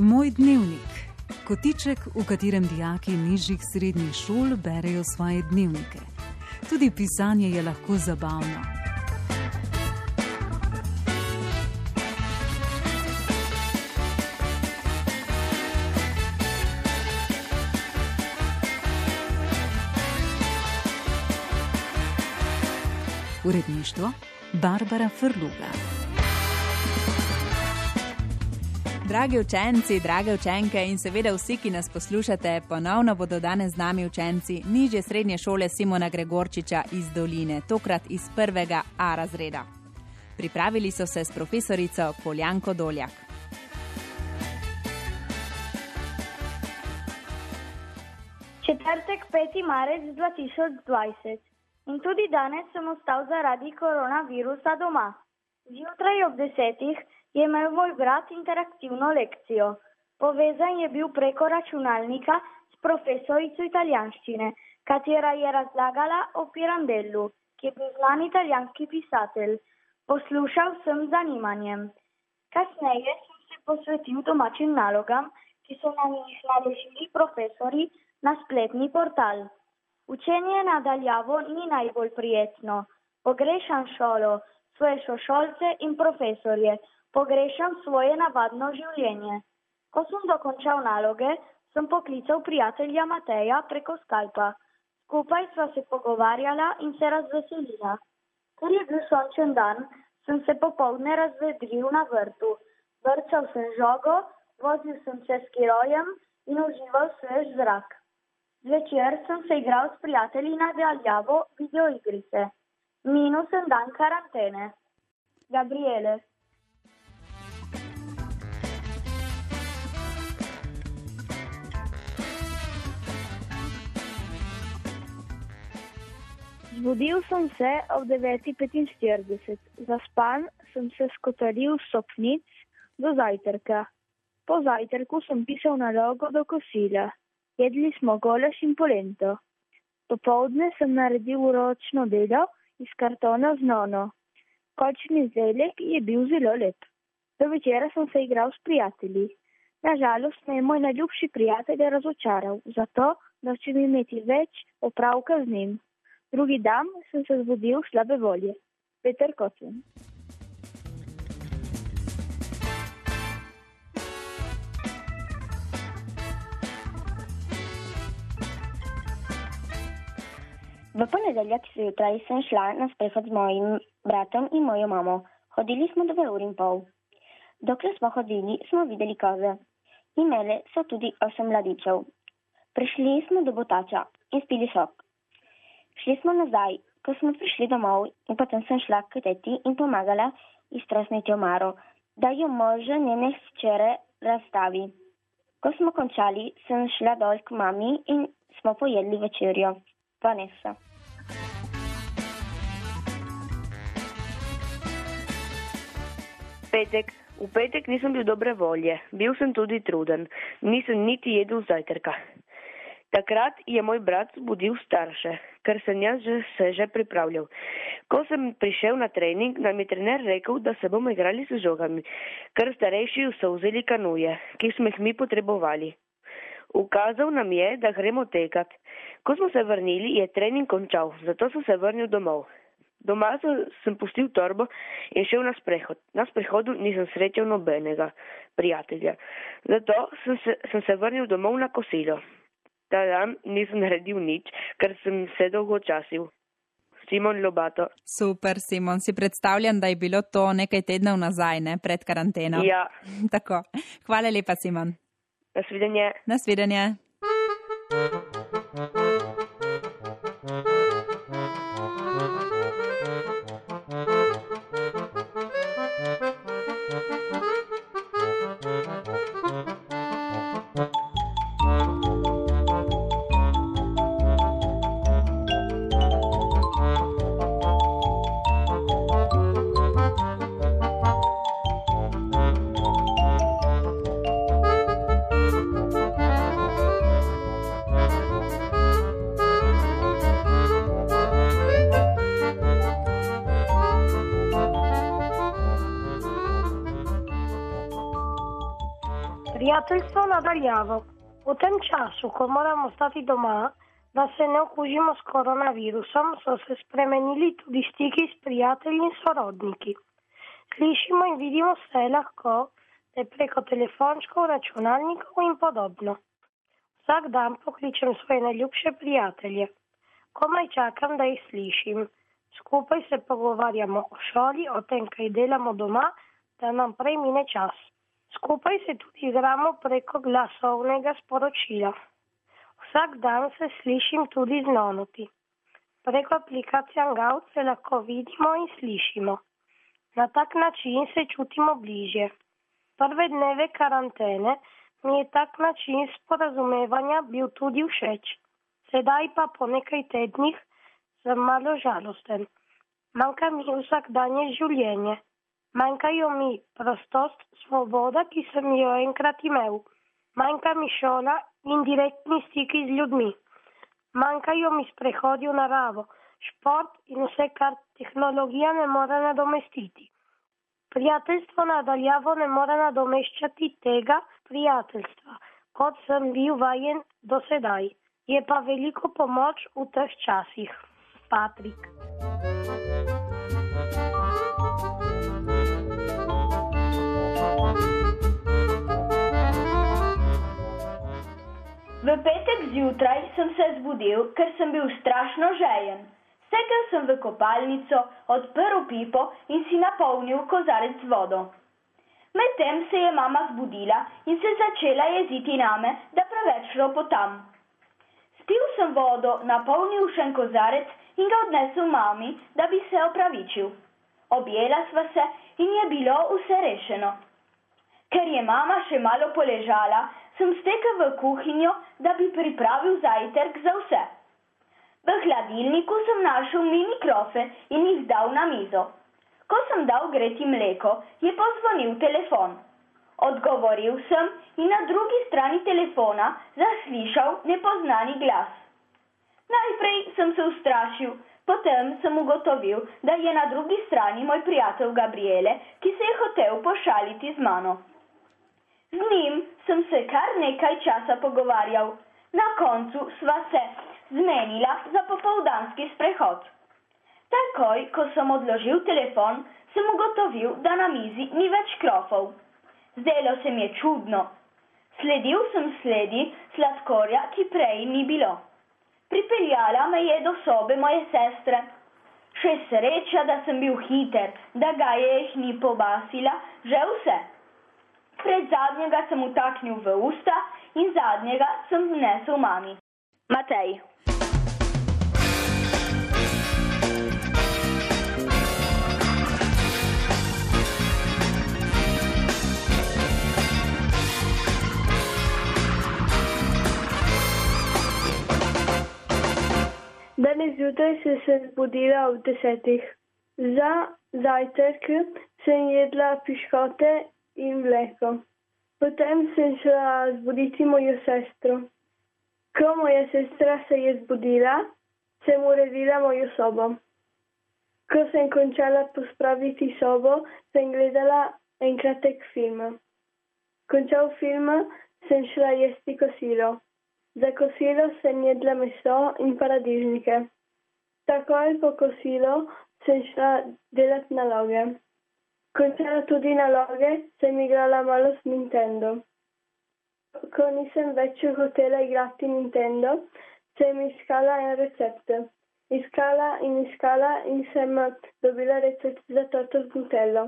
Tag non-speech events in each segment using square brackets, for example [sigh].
Moj dnevnik. Kotiček, v katerem dijaki nižjih srednjih šol berejo svoje dnevnike. Tudi pisanje je lahko zabavno. Uredništvo Barbara Frluga. Dragi učenci, drage učenke in seveda vsi, ki nas poslušate, ponovno bodo danes z nami učenci nižje srednje šole Simona Gregorčiča iz Doline, tokrat iz prvega A razreda. Pripravili so se s profesorico Poljanko Doljak. Četrtek 5. marec 2020 in tudi danes sem ostal zaradi koronavirusa doma. Zjutraj ob desetih je imel moj brat interaktivno lekcijo. Povezan je bil preko računalnika s profesorico italijanščine, katera je razlagala o Pirandellu, ki je bil znan italijanski pisatelj. Poslušal sem z zanimanjem. Kasneje sem se posvetil domačim nalogam, ki so nam jih naložili profesori na spletni portal. Učenje nadaljavo ni najbolj prijetno. Pogrešam šolo, svoje sošolce in profesorje, pogrešam svoje navadno življenje. Ko sem dokončal naloge, sem poklical prijatelja Mateja preko Skypa. Skupaj sva se pogovarjala in se razveselila. Ker je bil sončen dan, sem se popovdne razvedril na vrtu. Vrčal sem žogo, vozil sem se s kirojem in užival svež zrak. Zvečer sem se igral s prijatelji na daljavo videoigrice. Minus sem dan karantene. Gabriele. Zbudil sem se ob 9.45. Zaspan sem se skotalil s sopnic do zajtrka. Po zajtrku sem pisal nalogo do kosila. Jedli smo golaš in polento. Popovdne sem naredil ročno delo iz kartona z nono. Končni izdelek je bil zelo lep. Do večera sem se igral s prijatelji. Nažalost me je moj najljubši prijatelj razočaral, zato da če mi imeti več opravka z njim. Drugi dan sem se zbudil slabe volje. Peter Kocen. V ponedeljek zjutraj sem šla na sprehod z mojim bratom in mojo mamo. Hodili smo dve uri in pol. Dokler smo hodili, smo videli koze. Imele so tudi osem mladičev. Prišli smo do botača in spili sok. Šli smo nazaj, ko smo prišli domov in potem sem šla k teti in pomagala iztrasniti omaro, da jo može njene hčere razstavi. Ko smo končali, sem šla dol k mami in smo pojedli večerjo. Vanessa. Petek. V petek nisem bil dobre volje, bil sem tudi truden, nisem niti jedel zajtrka. Takrat je moj brat budil starše, ker sem jaz že, se že pripravljal. Ko sem prišel na trening, nam je trener rekel, da se bomo igrali s žogami, ker starejši so vzeli kanuje, ki smo jih mi potrebovali. Ukazal nam je, da gremo tekat. Ko smo se vrnili, je trening končal, zato sem se vrnil domov. Doma sem pustil torbo in šel na sprehod. Na sprehodu nisem srečal nobenega prijatelja. Zato sem se, sem se vrnil domov na kosilo. Ta dan nisem naredil nič, ker sem se dolgo časil. Simon Lobato. Super, Simon, si predstavljam, da je bilo to nekaj tednov nazaj, ne, pred karanteno. Ja. [laughs] Tako. Hvala lepa, Simon. Nasvidenje. Nasvidenje. Prijateljstvo nadaljavo. V tem času, ko moramo stati doma, da se ne okužimo s koronavirusom, so se spremenili tudi stiki s prijatelji in sorodniki. Slišimo in vidimo vse lahko, te preko telefončkov, računalnikov in podobno. Vsak dan pokličem svoje najljubše prijatelje. Komaj čakam, da jih slišim. Skupaj se pogovarjamo o šoli, o tem, kaj delamo doma, da nam prej mine čas. Skupaj se tudi igramo preko glasovnega sporočila. Vsak dan se slišim tudi z nonoti. Preko aplikacije Hangout se lahko vidimo in slišimo. Na tak način se čutimo bliže. Prve dneve karantene mi je tak način sporazumevanja bil tudi všeč. Sedaj pa po nekaj tednih sem malo žalosten. Manjka mi vsakdanje življenje. Manjkajo mi prostost, svoboda, ki sem jo enkrat imel. Manjka mi šola in direktni stiki z ljudmi. Manjkajo mi sprehodi v naravo, šport in vse, kar tehnologija ne more nadomestiti. Prijateljstvo nadaljavo ne more nadomeščati tega prijateljstva, kot sem bil vajen do sedaj. Je pa veliko pomoč v teh časih. Patrik. V petek zjutraj sem se zbudil, ker sem bil strašno žejen. Stekel sem v kopalnico, odprl pipo in si napolnil kozarec z vodo. Medtem se je mama zbudila in se začela jeziti name, da preveč ropotam. Spil sem vodo, napolnil še en kozarec in ga odnesel mami, da bi se opravičil. Objela sva se in je bilo vse rešeno. Ker je mama še malo poležala, sem stekel v kuhinjo, da bi pripravil zajtrk za vse. V hladilniku sem našel mini krofe in jih dal na mizo. Ko sem dal greti mleko, je pozvonil telefon. Odgovoril sem in na drugi strani telefona zaslišal nepoznani glas. Najprej sem se ustrašil, potem sem ugotovil, da je na drugi strani moj prijatelj Gabriele, ki se je hotel pošaliti z mano. Z njim sem se kar nekaj časa pogovarjal. Na koncu sva se zmenila za popoldanski sprehod. Takoj, ko sem odložil telefon, sem ugotovil, da na mizi ni več krofov. Zdelo se mi je čudno. Sledil sem sledi sladkorja, ki prej ni bilo. Pripeljala me je do sobe moje sestre. Še sreča, da sem bil hiter, da ga je jih ni pobasila, že vse. Pred zadnjega sem utaknil v usta in zadnjega sem vnesel mami. Matej. Danes zjutraj sem se zbudila ob desetih. Za zajtrk sem jedla piškote in mleko. Potem sem šla zbuditi mojo sestro. Ko moja sestra se je zbudila, sem uredila mojo sobo. Ko sem končala pospraviti sobo, sem gledala en kratek film. Končal film, sem šla jesti kosilo. Za kosilo sem jedla meso in paradižnike. Takoj po kosilu sem šla delati naloge. Končala tudi naloge, sem igrala malo s Nintendo. Ko nisem več hotela igrati Nintendo, sem iskala en recept. Iskala in iskala in sem dobila recept za torto z Nutello.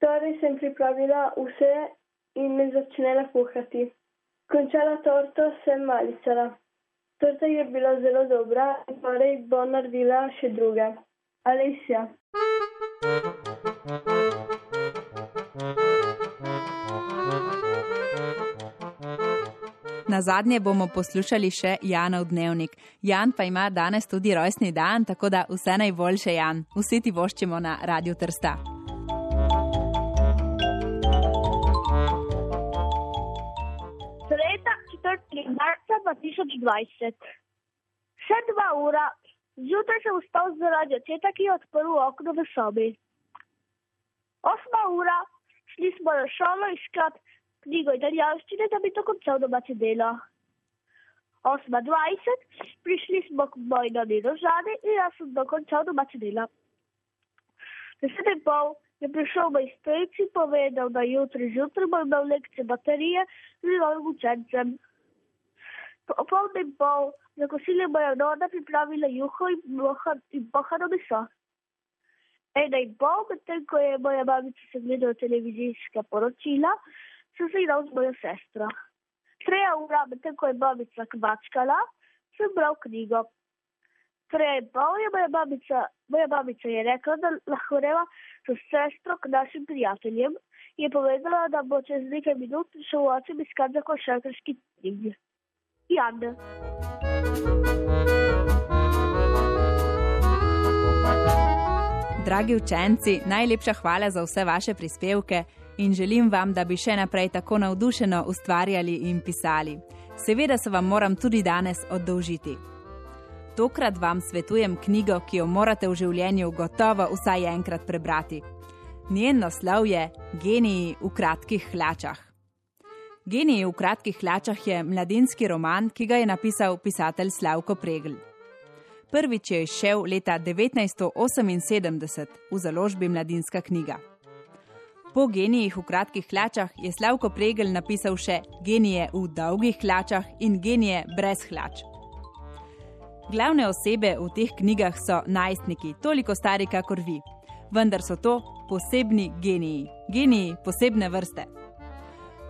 Torej sem pripravila vse in me začela kuhati. Končala torto sem malicala. Torta je bila zelo dobra in torej bo naredila še druge. Alesja. Na zadnje bomo poslušali še Janov dnevnik. Jan pa ima danes tudi rojstni dan, tako da vse najboljše, Jan. Vsi ti voščimo na Radio Trsta. Sreda 4. marca 2020. Še dva ura. Zjutraj sem vstal zaradi očeta, ki je odprl okno v sobi. Osma ura, šli smo na šolo iskat knjigo italijanščine, da bi to končal domače delo. 8.20, prišli smo k moji noni rožani in jaz sem dokončal domače delo. Deset in pol je prišel moj strejc in povedal, da jutri zjutraj bo imel lekcije baterije z novim učencem. Popolne in pol, za kosile bojo nona pripravila juho in, moha, in pohano meso. Ena in pol, medtem ko je moja babica se gledala televizijska poročila, se igral z mojo sestro. Treja ura, medtem ko je babica kvačkala, sem bral knjigo. Treja in pol je moja babica, moja babica je rekla, da lahko reva s sestro k našim prijateljem. Je povedala, da bo čez nekaj minut šel oče iskat za košarkarski tim. Jan. Dragi učenci, najlepša hvala za vse vaše prispevke in želim vam, da bi še naprej tako navdušeno ustvarjali in pisali. Seveda se vam moram tudi danes oddolžiti. Tokrat vam svetujem knjigo, ki jo morate v življenju gotovo vsaj enkrat prebrati. Njen naslov je Geniji v kratkih hlačah. Geniji v kratkih hlačah je mladinski roman, ki ga je napisal pisatelj Slavko Pregl. Prvič je izšel leta 1978 v založbi Mladinska knjiga. Po genijih v kratkih hlačah je Slavko Pregel napisal še genije v dolgih hlačah in genije brez hlač. Glavne osebe v teh knjigah so najstniki, toliko stari kakor vi, vendar so to posebni geniji, geniji posebne vrste.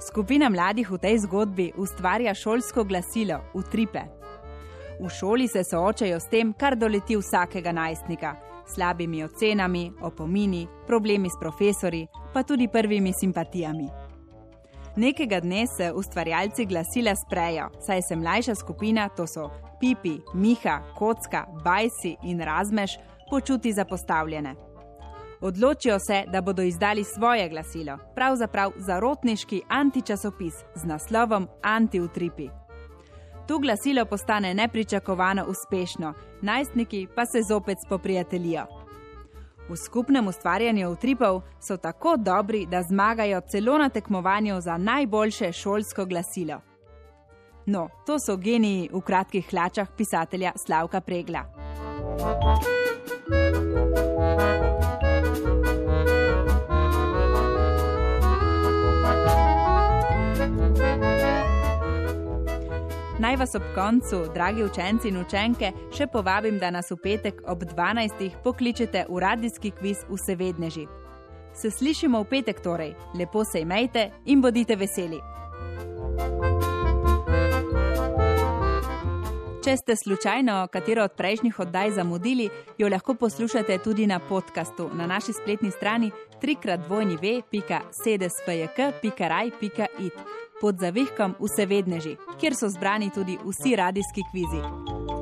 Skupina mladih v tej zgodbi ustvarja šolsko glasilo Utripe. V šoli se soočajo s tem, kar doleti vsakega najstnika: slabimi ocenami, opomini, problemi s profesori, pa tudi prvimi simpatijami. Nekega dne se ustvarjalci glasila sprejo, saj se mlajša skupina, to so Pipi, Miha, Kocka, Bajsi in Razmeš, počuti zapostavljene. Odločijo se, da bodo izdali svoje glasilo, pravzaprav zarotniški antičasopis z naslovom Antiutripi. To glasilo postane nepričakovano uspešno, najstniki pa se zopet spoprijateljijo. V skupnem ustvarjanju utripov so tako dobri, da zmagajo celo na tekmovanju za najboljše šolsko glasilo. No, to so geniji v kratkih hlačah pisatelja Slavka Pregla. Naj vas ob koncu, dragi učenci in učenke, še povabim, da nas v petek ob 12. pokličete v radijski kviz Vsevedneži. Se slišimo v petek torej, lepo se imejte in bodite veseli. Če ste slučajno katero od prejšnjih oddaj zamudili, jo lahko poslušate tudi na podkastu na naši spletni strani trikratvojnive.sedespjk.raj.it pod zavihkom Vsevedneži, kjer so zbrani tudi vsi radijski kvizi.